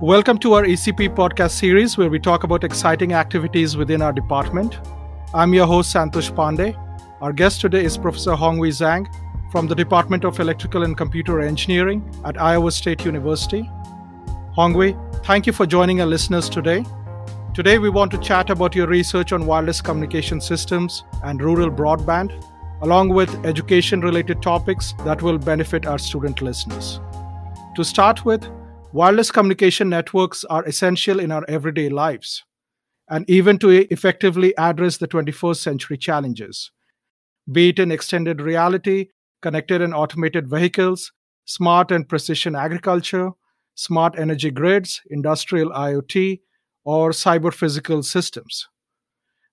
Welcome to our ECpE podcast series where we talk about exciting activities within our department. I'm your host, Santosh Pandey. Our guest today is Professor Hongwei Zhang from the Department of Electrical and Computer Engineering at Iowa State University. Hongwei, thank you for joining our listeners today. Today, we want to chat about your research on wireless communication systems and rural broadband, along with education related topics that will benefit our student listeners. To start with, wireless communication networks are essential in our everyday lives, and even to effectively address the 21st century challenges, be it in extended reality, connected and automated vehicles, smart and precision agriculture, smart energy grids, industrial IoT, or cyber physical systems.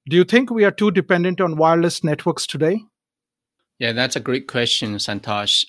Do you think we are too dependent on wireless networks today? Yeah, that's a great question, Santosh.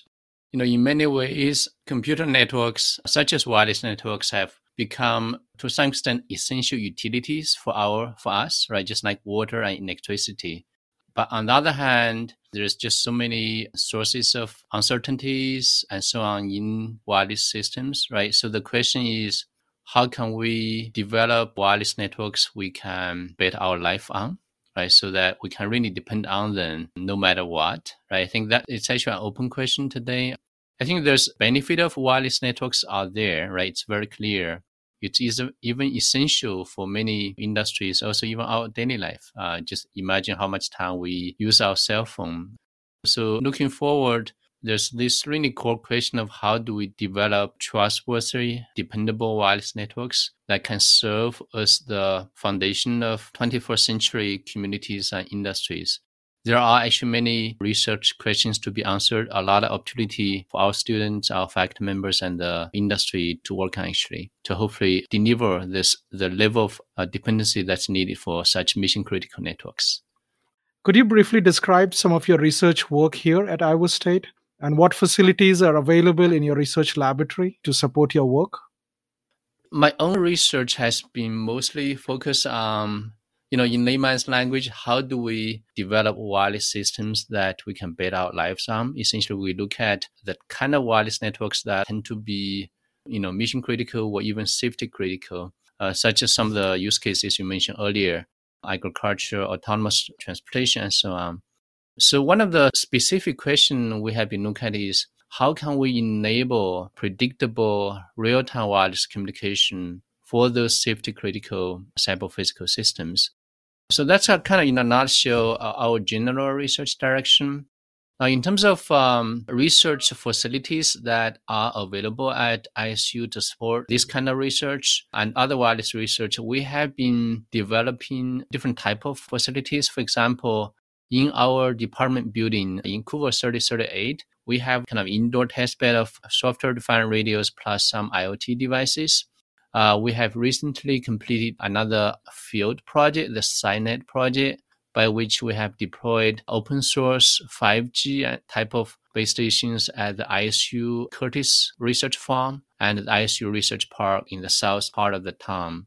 You know, in many ways, computer networks, such as wireless networks, have become to some extent essential utilities for our for us, right? Just like water and electricity. But on the other hand, there's just so many sources of uncertainties and so on in wireless systems, right? So the question is, how can we develop wireless networks we can bet our life on? right? So that we can really depend on them no matter what, right? I think that it's actually an open question today. I think there's benefit of wireless networks out there, right? It's very clear. It's even essential for many industries, also even our daily life. Uh, just imagine how much time we use our cell phone. So looking forward, there's this really core question of how do we develop trustworthy, dependable wireless networks that can serve as the foundation of 21st century communities and industries. There are actually many research questions to be answered, a lot of opportunity for our students, our faculty members, and the industry to work on actually to hopefully deliver this the level of uh, dependency that's needed for such mission critical networks. Could you briefly describe some of your research work here at Iowa State? and what facilities are available in your research laboratory to support your work? My own research has been mostly focused on, you know, in layman's language, how do we develop wireless systems that we can bet our lives on? Essentially, we look at the kind of wireless networks that tend to be, you know, mission critical or even safety critical, uh, such as some of the use cases you mentioned earlier, agriculture, autonomous transportation, and so on. So one of the specific questions we have been looking at is how can we enable predictable real-time wireless communication for those safety critical cyber physical systems? So that's a kind of in a nutshell our general research direction. Now, in terms of um, research facilities that are available at ISU to support this kind of research and other wireless research, we have been developing different type of facilities. For example, in our department building in Coover 3038, we have kind of indoor testbed of software-defined radios plus some IoT devices. Uh, we have recently completed another field project, the SciNet project, by which we have deployed open source 5G type of base stations at the ISU Curtiss Research Farm and the ISU Research Park in the south part of the town.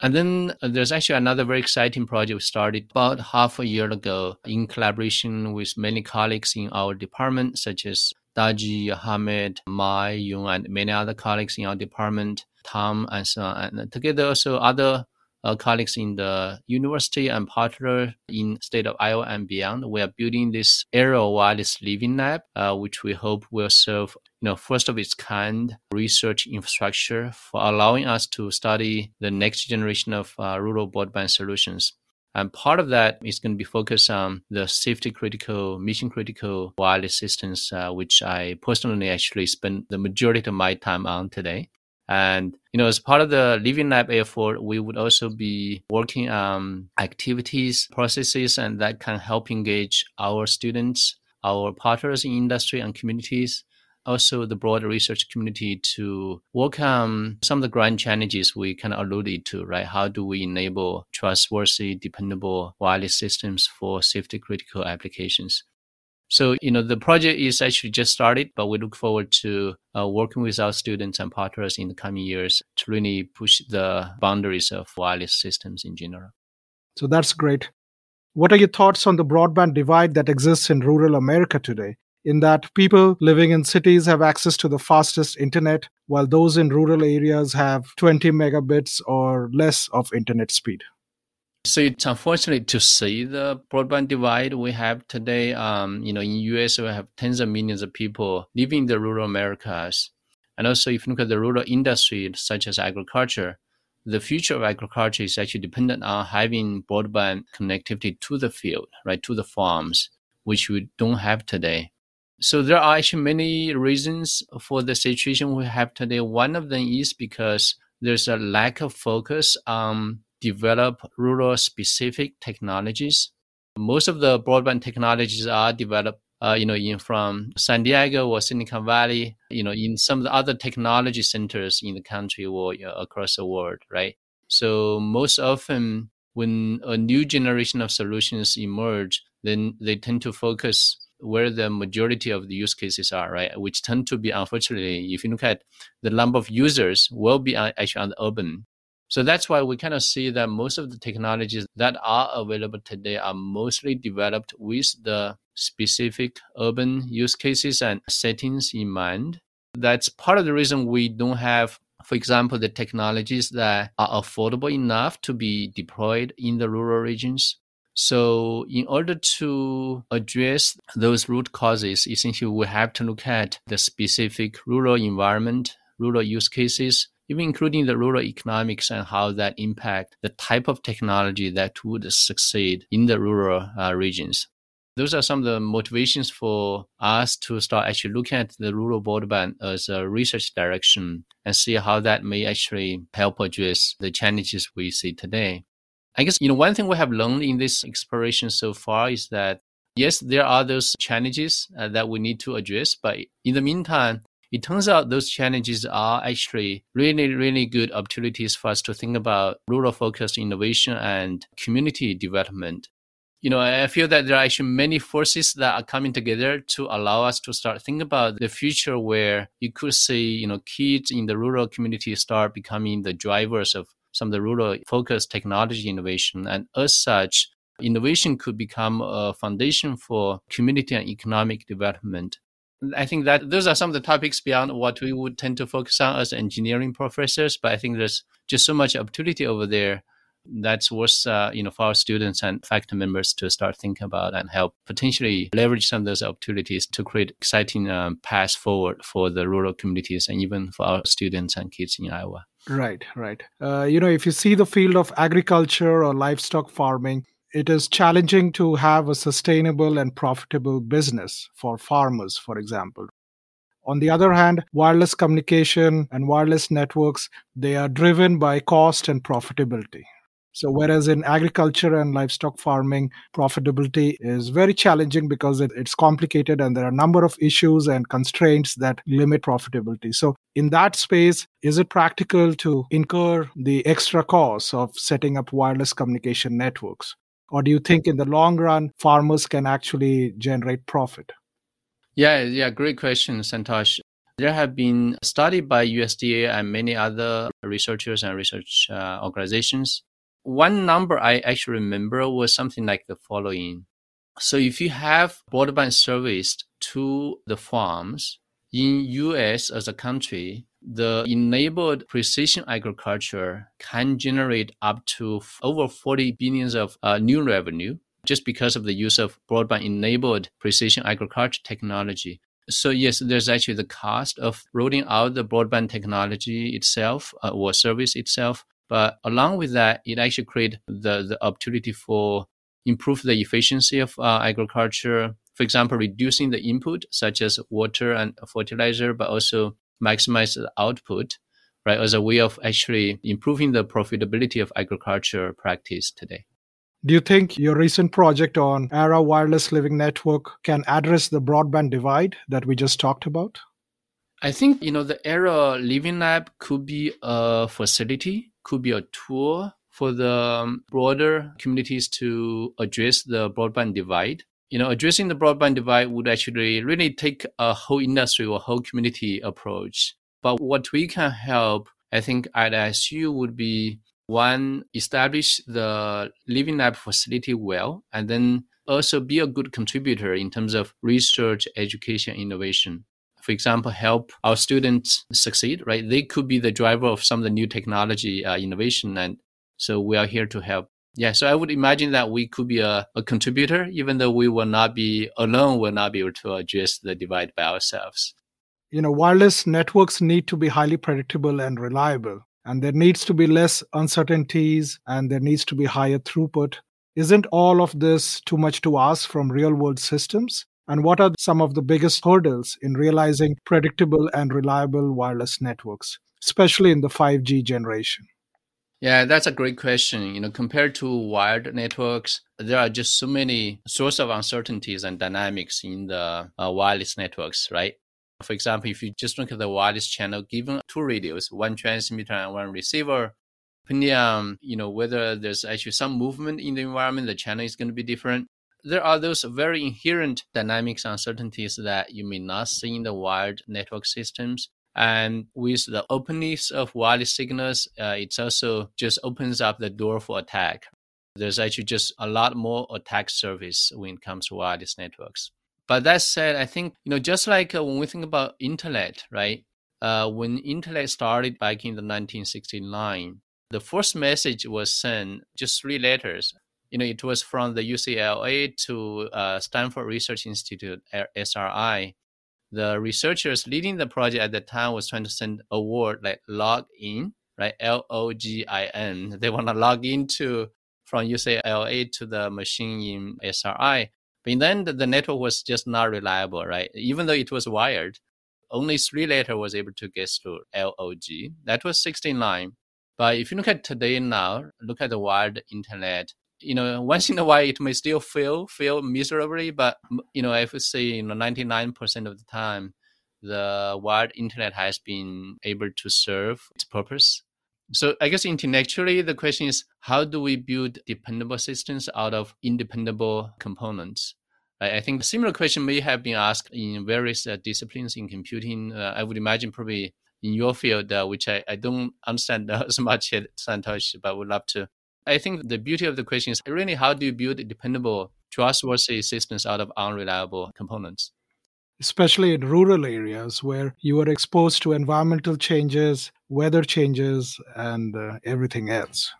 And then uh, there's actually another very exciting project we started about half a year ago in collaboration with many colleagues in our department, such as Daji, Hamid, Mai, Yong, and many other colleagues in our department, Tom, and so on. And together also other uh, colleagues in the university and partner in state of Iowa and beyond. We are building this ARA wireless living lab, uh, which we hope will serve, you know, first of its kind research infrastructure for allowing us to study the next generation of uh, rural broadband solutions. And part of that is going to be focused on the safety critical, mission critical wireless systems, uh, which I personally actually spend the majority of my time on today. And you know, as part of the Living Lab effort, we would also be working on activities, processes, and that can help engage our students, our partners in industry and communities, also the broader research community to work on some of the grand challenges we kind of alluded to, right? How do we enable trustworthy, dependable wireless systems for safety critical applications? So, you know, the project is actually just started, but we look forward to uh, working with our students and partners in the coming years to really push the boundaries of wireless systems in general. So that's great. What are your thoughts on the broadband divide that exists in rural America today? in that people living in cities have access to the fastest internet, while those in rural areas have 20 megabits or less of internet speed. So it's unfortunate to see the broadband divide we have today. Um, you know, in US we have tens of millions of people living in the rural Americas, and also if you look at the rural industry such as agriculture, the future of agriculture is actually dependent on having broadband connectivity to the field, right, to the farms, which we don't have today. So there are actually many reasons for the situation we have today. One of them is because there's a lack of focus on develop rural specific technologies. Most of the broadband technologies are developed uh, you know, in from San Diego or Silicon Valley, you know, in some of the other technology centers in the country or you know, across the world, right? So most often, when a new generation of solutions emerge, then they tend to focus where the majority of the use cases are, right? Which tend to be, unfortunately, if you look at the number of users, will be actually on the urban so that's why we kind of see that most of the technologies that are available today are mostly developed with the specific urban use cases and settings in mind. That's part of the reason we don't have, for example, the technologies that are affordable enough to be deployed in the rural regions. So, in order to address those root causes, essentially we have to look at the specific rural environment, rural use cases, even including the rural economics and how that impact the type of technology that would succeed in the rural uh, regions. Those are some of the motivations for us to start actually looking at the rural broadband as a research direction and see how that may actually help address the challenges we see today. I guess, you know, one thing we have learned in this exploration so far is that yes, there are those challenges uh, that we need to address, but in the meantime, it turns out those challenges are actually really, really good opportunities for us to think about rural focused innovation and community development. You know, I feel that there are actually many forces that are coming together to allow us to start thinking about the future where you could see, you know, kids in the rural community start becoming the drivers of some of the rural focused technology innovation. And as such, innovation could become a foundation for community and economic development. I think that those are some of the topics beyond what we would tend to focus on as engineering professors. But I think there's just so much opportunity over there that's worth uh, you know for our students and faculty members to start thinking about and help potentially leverage some of those opportunities to create exciting um, paths forward for the rural communities and even for our students and kids in Iowa. Right, right. Uh, you know, if you see the field of agriculture or livestock farming, it is challenging to have a sustainable and profitable business for farmers, for example. On the other hand, wireless communication and wireless networks, they are driven by cost and profitability. So, whereas in agriculture and livestock farming, profitability is very challenging because it, it's complicated and there are a number of issues and constraints that limit profitability. So, in that space, is it practical to incur the extra costs of setting up wireless communication networks? Or do you think in the long run, farmers can actually generate profit? Yeah, yeah, great question, Santosh. There have been studied by USDA and many other researchers and research uh, organizations. One number I actually remember was something like the following. So if you have broadband service to the farms in US as a country, the enabled precision agriculture can generate up to over 40 billions of uh, new revenue just because of the use of broadband enabled precision agriculture technology. So yes, there's actually the cost of rolling out the broadband technology itself uh, or service itself. But along with that, it actually create the, the opportunity for improve the efficiency of uh, agriculture. For example, reducing the input such as water and fertilizer, but also maximize the output, right, as a way of actually improving the profitability of agriculture practice today. Do you think your recent project on ARA Wireless Living Network can address the broadband divide that we just talked about? I think, you know, the ARA Living Lab could be a facility, could be a tool for the broader communities to address the broadband divide you know, addressing the broadband divide would actually really take a whole industry or whole community approach. But what we can help, I think, at SU would be one, establish the living lab facility well, and then also be a good contributor in terms of research, education, innovation. For example, help our students succeed, right? They could be the driver of some of the new technology uh, innovation. And so we are here to help. Yeah, so I would imagine that we could be a, a contributor, even though we will not be alone, will not be able to address the divide by ourselves. You know, wireless networks need to be highly predictable and reliable and there needs to be less uncertainties and there needs to be higher throughput. Isn't all of this too much to ask from real world systems? And what are some of the biggest hurdles in realizing predictable and reliable wireless networks, especially in the 5G generation? Yeah, that's a great question. You know, compared to wired networks, there are just so many source of uncertainties and dynamics in the uh, wireless networks, right? For example, if you just look at the wireless channel, given two radios, one transmitter and one receiver, depending on you know whether there's actually some movement in the environment, the channel is going to be different. There are those very inherent dynamics and uncertainties that you may not see in the wired network systems. And with the openness of wireless signals, uh, it also just opens up the door for attack. There's actually just a lot more attack surface when it comes to wireless networks. But that said, I think you know just like uh, when we think about internet, right? Uh, when internet started back in the 1969, the first message was sent just three letters. You know, it was from the UCLA to uh, Stanford Research Institute (SRI). The researchers leading the project at the time was trying to send a word like log in, right? L O G I N. They want to log into from UCLA to the machine in SRI. But then the, network was just not reliable, right? Even though it was wired, only three letter was able to get through LOG. That was 69. But if you look at today now, look at the wired internet, you know, once in a while it may still fail, fail miserably, but you know, if we say you know 99% of the time, the wired internet has been able to serve its purpose. So I guess intellectually, the question is how do we build dependable systems out of independable components? I think a similar question may have been asked in various uh, disciplines in computing. Uh, I would imagine probably in your field, uh, which I, I don't understand as much at Santosh, but would love to. I think the beauty of the question is really how do you build dependable, trustworthy systems out of unreliable components? especially in rural areas where you are exposed to environmental changes, weather changes, and uh, everything else.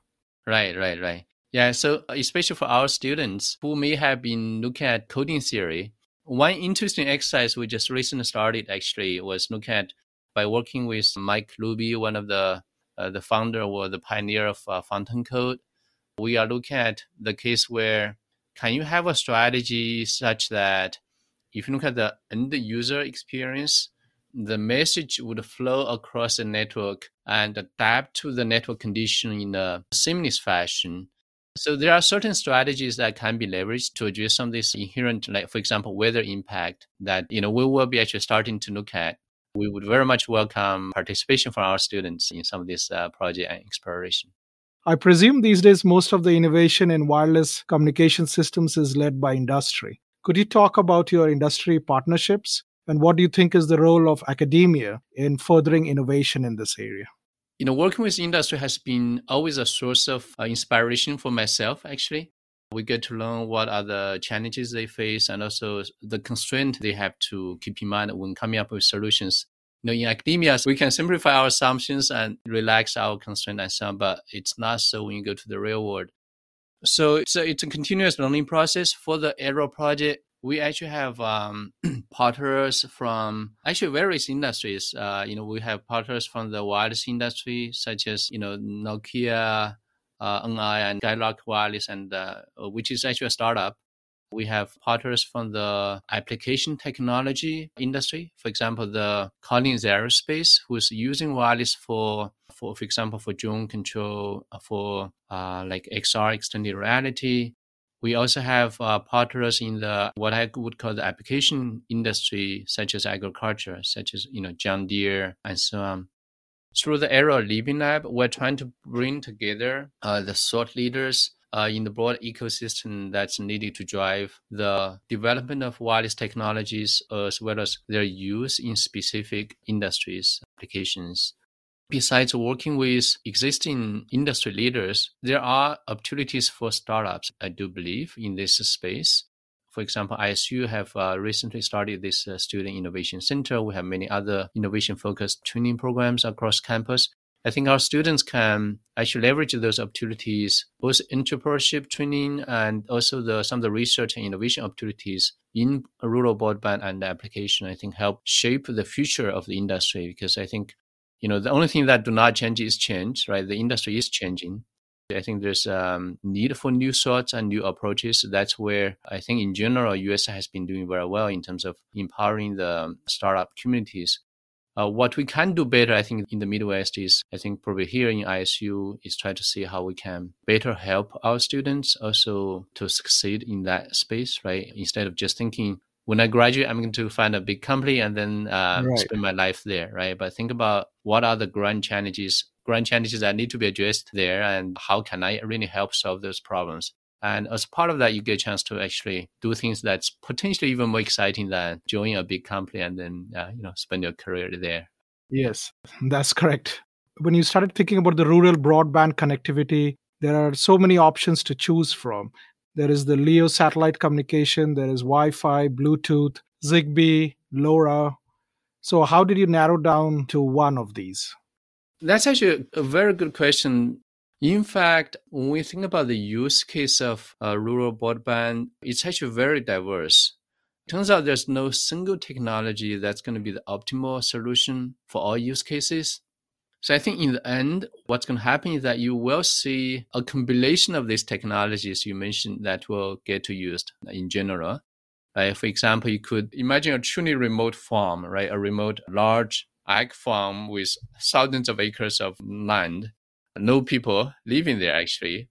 Right, right, right. Yeah, so uh, especially for our students who may have been looking at coding theory, one interesting exercise we just recently started actually was look at by working with Mike Luby, one of the uh, the founder or the pioneer of uh, Fountain Code. We are looking at the case where can you have a strategy such that if you look at the end user experience, the message would flow across the network and adapt to the network condition in a seamless fashion. So there are certain strategies that can be leveraged to address some of this inherent, like for example, weather impact that you know we will be actually starting to look at. We would very much welcome participation from our students in some of this uh, project and exploration. I presume these days most of the innovation in wireless communication systems is led by industry. Could you talk about your industry partnerships and what do you think is the role of academia in furthering innovation in this area? You know, working with industry has been always a source of uh, inspiration for myself, actually. We get to learn what are the challenges they face and also the constraint they have to keep in mind when coming up with solutions. You know, in academia, we can simplify our assumptions and relax our constraint and so on, but it's not so when you go to the real world. So it's a, it's a continuous learning process for the ARA project. We actually have um, partners from actually various industries. Uh, you know, we have partners from the wireless industry, such as you know Nokia, uh, NI, and Skylark Wireless, and uh, which is actually a startup. We have partners from the application technology industry. For example, the Collins Aerospace, who's using wireless for for, for example, for drone control, uh, for uh, like XR extended reality. We also have uh, partners in the what I would call the application industry, such as agriculture, such as you know John Deere and so on. Through the ARA Living Lab, we're trying to bring together uh, the thought leaders uh, in the broad ecosystem that's needed to drive the development of wireless technologies as well as their use in specific industries applications besides working with existing industry leaders, there are opportunities for startups, I do believe, in this space. For example, ISU have uh, recently started this uh, student innovation center. We have many other innovation focused training programs across campus. I think our students can actually leverage those opportunities, both entrepreneurship training and also the, some of the research and innovation opportunities in rural broadband and application. I think help shape the future of the industry because I think, you know, the only thing that do not change is change, right? The industry is changing. I think there's um, need for new thoughts and new approaches. That's where I think in general, US has been doing very well in terms of empowering the startup communities uh, what we can do better, I think, in the Midwest is, I think, probably here in ISU is try to see how we can better help our students also to succeed in that space, right? Instead of just thinking, when I graduate, I'm going to find a big company and then uh, right. spend my life there, right? But think about what are the grand challenges, grand challenges that need to be addressed there, and how can I really help solve those problems? And as part of that, you get a chance to actually do things that's potentially even more exciting than joining a big company and then uh, you know spend your career there. Yes, that's correct. When you started thinking about the rural broadband connectivity, there are so many options to choose from. There is the LEO satellite communication, there is Wi Fi, Bluetooth, Zigbee, LoRa. So, how did you narrow down to one of these? That's actually a very good question. In fact, when we think about the use case of uh, rural broadband, it's actually very diverse. Turns out there's no single technology that's going to be the optimal solution for all use cases. So I think in the end, what's going to happen is that you will see a combination of these technologies you mentioned that will get to used in general. Right? For example, you could imagine a truly remote farm, right? A remote large ag farm with thousands of acres of land no people living there actually.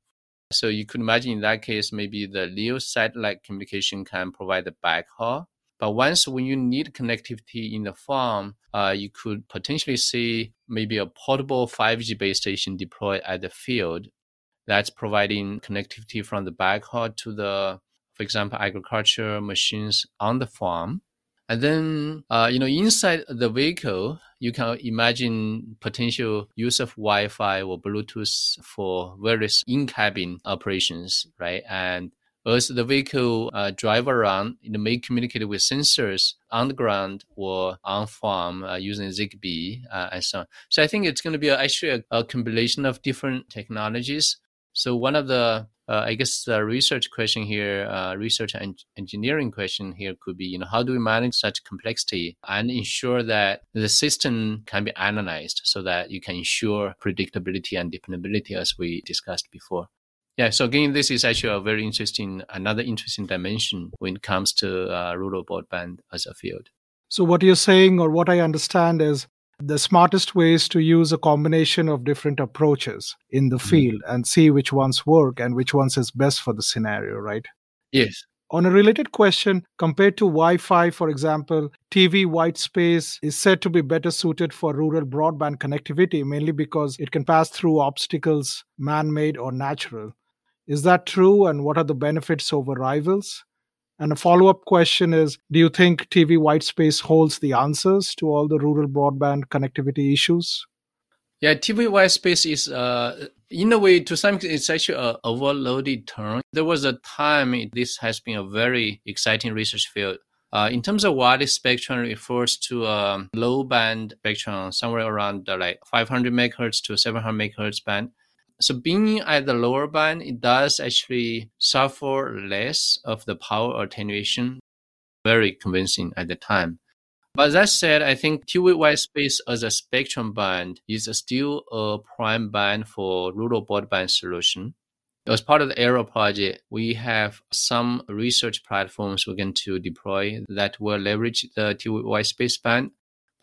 So you could imagine in that case, maybe the LEO satellite communication can provide the backhaul. But once when you need connectivity in the farm, uh, you could potentially see maybe a portable 5G base station deployed at the field that's providing connectivity from the backhaul to the, for example, agriculture machines on the farm. And then, uh, you know, inside the vehicle, you can imagine potential use of Wi-Fi or Bluetooth for various in-cabin operations, right? And as the vehicle uh, drive around, it may communicate with sensors on the ground or on farm uh, using Zigbee uh, and so on. So I think it's going to be actually a, a combination of different technologies. So one of the uh, I guess the research question here, uh, research and engineering question here could be, you know, how do we manage such complexity and ensure that the system can be analyzed so that you can ensure predictability and dependability as we discussed before. Yeah, so again, this is actually a very interesting, another interesting dimension when it comes to uh, rural broadband as a field. So, what you're saying, or what I understand, is the smartest way is to use a combination of different approaches in the mm-hmm. field and see which ones work and which ones is best for the scenario, right? Yes. On a related question, compared to Wi Fi, for example, TV white space is said to be better suited for rural broadband connectivity, mainly because it can pass through obstacles, man made or natural. Is that true? And what are the benefits over rivals? And a follow up question is Do you think TV white space holds the answers to all the rural broadband connectivity issues? Yeah, TV white space is, uh, in a way, to some extent, it's actually an overloaded term. There was a time this has been a very exciting research field. Uh, in terms of wireless spectrum, it refers to a um, low band spectrum, somewhere around uh, like 500 megahertz to 700 megahertz band. So being at the lower band, it does actually suffer less of the power attenuation. Very convincing at the time. But that said, I think TV white space as a spectrum band is still a prime band for rural broadband solution. As part of the ARA project, we have some research platforms we're going to deploy that will leverage the TV white space band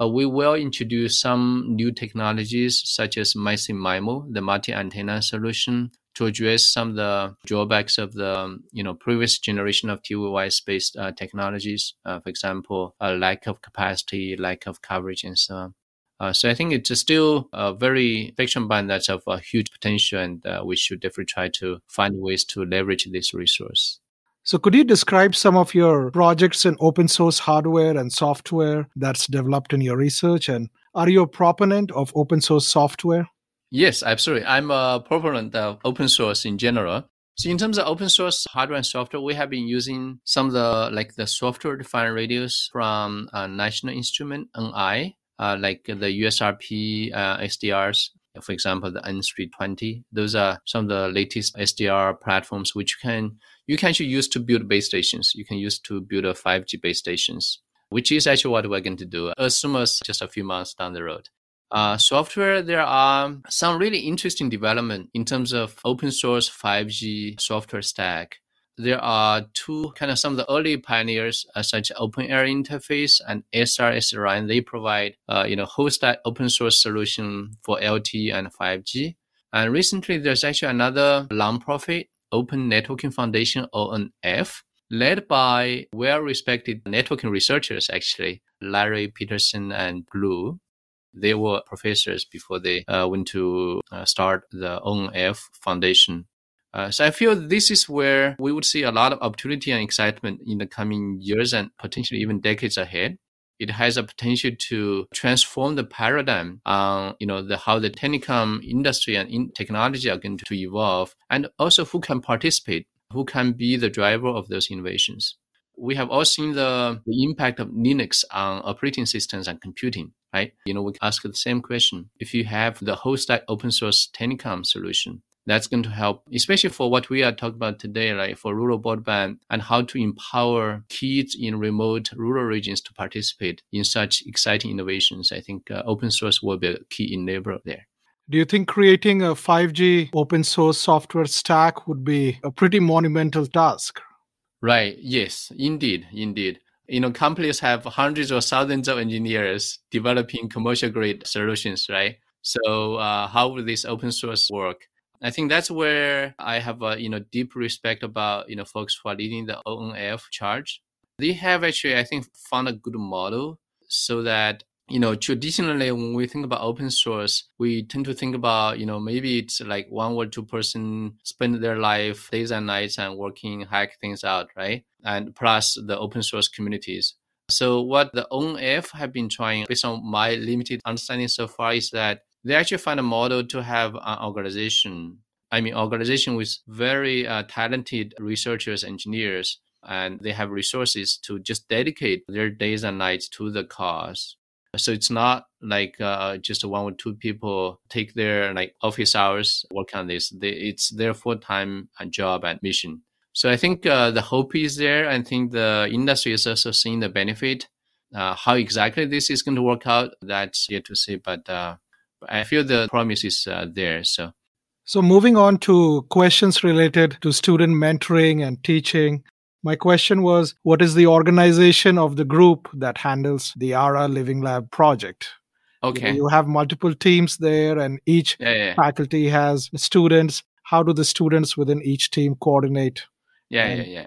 we will introduce some new technologies such as MIMO, the multi-antenna solution, to address some of the drawbacks of the you know previous generation of TV white-space uh, technologies. Uh, for example, a lack of capacity, lack of coverage, and so on. Uh, so I think it's still a very spectrum band that's of a huge potential, and uh, we should definitely try to find ways to leverage this resource. So, could you describe some of your projects in open source hardware and software that's developed in your research? And are you a proponent of open source software? Yes, absolutely. I'm a proponent of open source in general. So in terms of open source hardware and software, we have been using some of the like the software defined radios from uh, National Instrument NI, uh, like the USRP uh, SDRs. For example, the N320. Those are some of the latest SDR platforms which you can you can actually use to build base stations. You can use to build a 5G base stations, which is actually what we're going to do as soon as just a few months down the road. Uh, software, there are some really interesting development in terms of open source 5G software stack. There are two kind of some of the early pioneers, uh, such Open Air Interface and SR They provide, uh, you know, stack open source solution for LTE and 5G. And recently, there's actually another nonprofit, Open Networking Foundation (ONF), led by well-respected networking researchers, actually, Larry Peterson and Blue. They were professors before they uh, went to uh, start the ONF Foundation. Uh, so I feel this is where we would see a lot of opportunity and excitement in the coming years and potentially even decades ahead. It has a potential to transform the paradigm on, you know, the how the telecom industry and in technology are going to evolve, and also who can participate, who can be the driver of those innovations. We have all seen the, the impact of Linux on operating systems and computing right? You know, we ask the same question. If you have the whole stack open source telecom solution, that's going to help, especially for what we are talking about today, like for rural broadband and how to empower kids in remote rural regions to participate in such exciting innovations. I think uh, open source will be a key enabler there. Do you think creating a 5G open source software stack would be a pretty monumental task? Right. Yes, indeed. Indeed you know, companies have hundreds or thousands of engineers developing commercial grade solutions, right? So uh, how will this open source work? I think that's where I have a you know deep respect about you know folks who are leading the ONF charge. They have actually I think found a good model so that you know, traditionally when we think about open source, we tend to think about, you know, maybe it's like one or two person spend their life days and nights and working, hack things out, right? And plus the open source communities. So what the ONF have been trying, based on my limited understanding so far, is that they actually find a model to have an organization. I mean, organization with very uh, talented researchers, engineers, and they have resources to just dedicate their days and nights to the cause so it's not like uh, just one or two people take their like office hours work on this. They, it's their full time job and mission. So I think uh, the hope is there. I think the industry is also seeing the benefit. Uh, how exactly this is going to work out, that's yet to see. But uh, I feel the promise is uh, there. So. So moving on to questions related to student mentoring and teaching. My question was what is the organization of the group that handles the ARA Living Lab project? Okay. You, have multiple teams there, and each yeah, yeah. faculty has students. How do the students within each team coordinate? Yeah, and, yeah,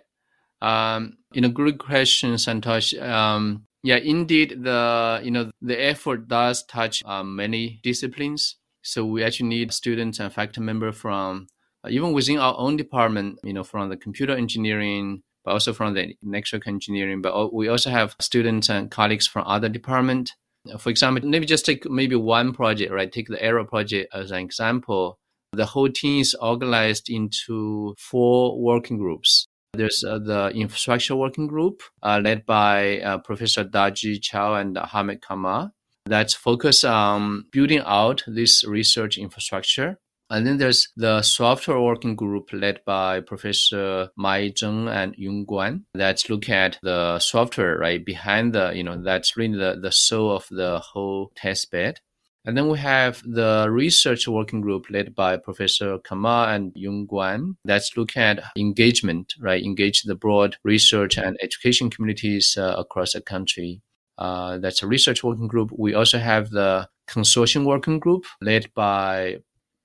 yeah. Um, you know, good question, Santosh. Um, yeah, indeed, the you know the effort does touch um, many disciplines. So we actually need students and faculty member from uh, even within our own department. You know, from the computer engineering, but also from the network engineering. But we also have students and colleagues from other department. For example, maybe just take maybe one project, right? Take the ARA project as an example. The whole team is organized into four working groups. There's uh, the infrastructure working group uh, led by uh, Professor Daji Qiao and Hamid Kama that's focused on building out this research infrastructure and then there's the software working group led by Professor Mai Zheng and Yong Guan. That's look at the software right behind the, you know, that's really the, the soul of the whole test bed. And then we have the research working group led by Professor Kama and Yong Guan. That's look at engagement, right? Engage the broad research and education communities uh, across the country. Uh, that's a research working group. We also have the consortium working group led by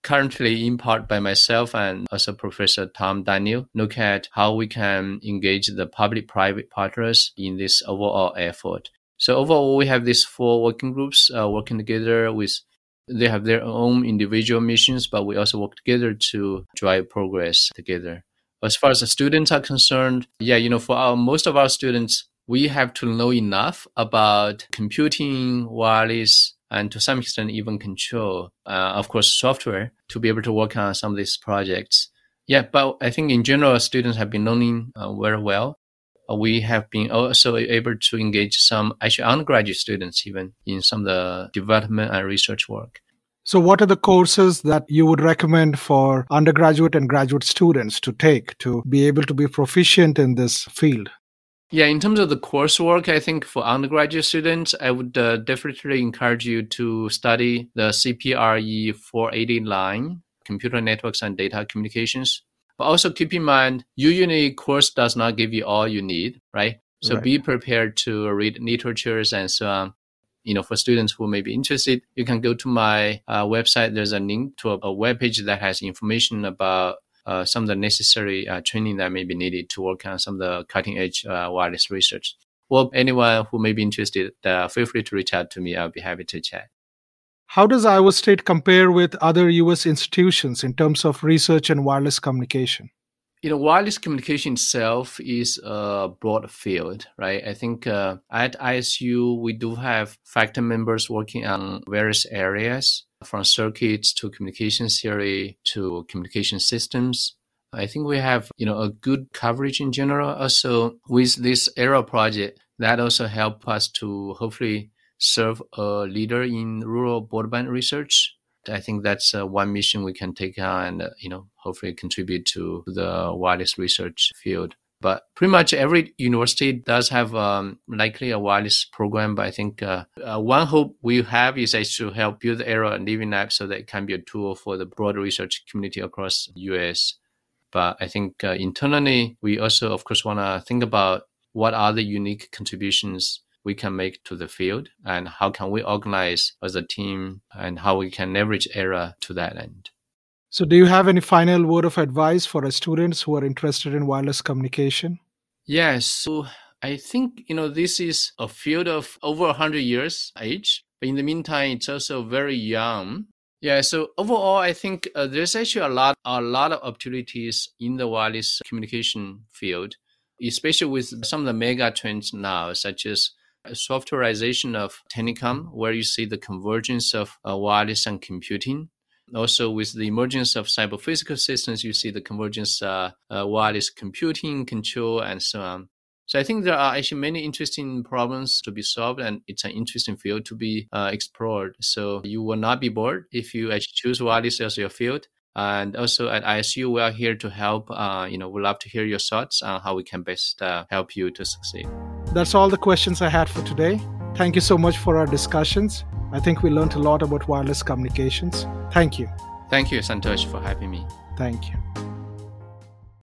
currently in part by myself and also Professor Tom Daniel, look at how we can engage the public-private partners in this overall effort. So overall, we have these four working groups uh, working together with they have their own individual missions, but we also work together to drive progress together. As far as the students are concerned, yeah, you know, for our, most of our students, we have to know enough about computing, wireless, and to some extent even control, uh, of course, software to be able to work on some of these projects. Yeah, but I think in general, students have been learning uh, very well. We have been also able to engage some actually undergraduate students even in some of the development and research work. So, what are the courses that you would recommend for undergraduate and graduate students to take to be able to be proficient in this field? Yeah, in terms of the coursework, I think for undergraduate students, I would uh, definitely encourage you to study the CPRE 480 line, Computer Networks and Data Communications. But also keep in mind, usually course does not give you all you need, right? So right. be prepared to read literatures and so on you know, for students who may be interested, you can go to my uh, website. There's a link to a, a web page that has information about uh, some of the necessary uh, training that may be needed to work on some of the cutting edge uh, wireless research. Well, anyone who may be interested, uh, feel free to reach out to me. I'll be happy to chat. How does Iowa State compare with other U.S. institutions in terms of research and wireless communication? you know, wireless communication itself is a broad field, right? I think uh, at ISU, we do have faculty members working on various areas from circuits to communication theory to communication systems. I think we have, you know, a good coverage in general. Also, with this ARA project, that also help us to hopefully serve a leader in rural broadband research I think that's uh, one mission we can take on and, uh, you know, hopefully contribute to the wireless research field. But pretty much every university does have um, likely a wireless program. But I think uh, uh, one hope we have is to help build ARA and Living Lab so that it can be a tool for the broader research community across the US. But I think uh, internally, we also, of course, want to think about what are the unique contributions we can make to the field and how can we organize as a team and how we can leverage ARA to that end. So, do you have any final word of advice for our students who are interested in wireless communication? Yes. So, I think you know this is a field of over 100 years age, but in the meantime, it's also very young. Yeah. So overall, I think uh, there's actually a lot a lot of opportunities in the wireless communication field, especially with some of the mega trends now, such as softwareization of telecom, where you see the convergence of uh, wireless and computing. Also, with the emergence of cyber physical systems, you see the convergence uh, uh, wireless computing, control, and so on. So I think there are actually many interesting problems to be solved, and it's an interesting field to be uh, explored. So you will not be bored if you actually choose wireless as your field. And also at ISU, we are here to help. Uh, you know, we'd love to hear your thoughts on how we can best uh, help you to succeed. That's all the questions I had for today. Thank you so much for our discussions. I think we learned a lot about wireless communications. Thank you. Thank you, Santosh, for having me. Thank you.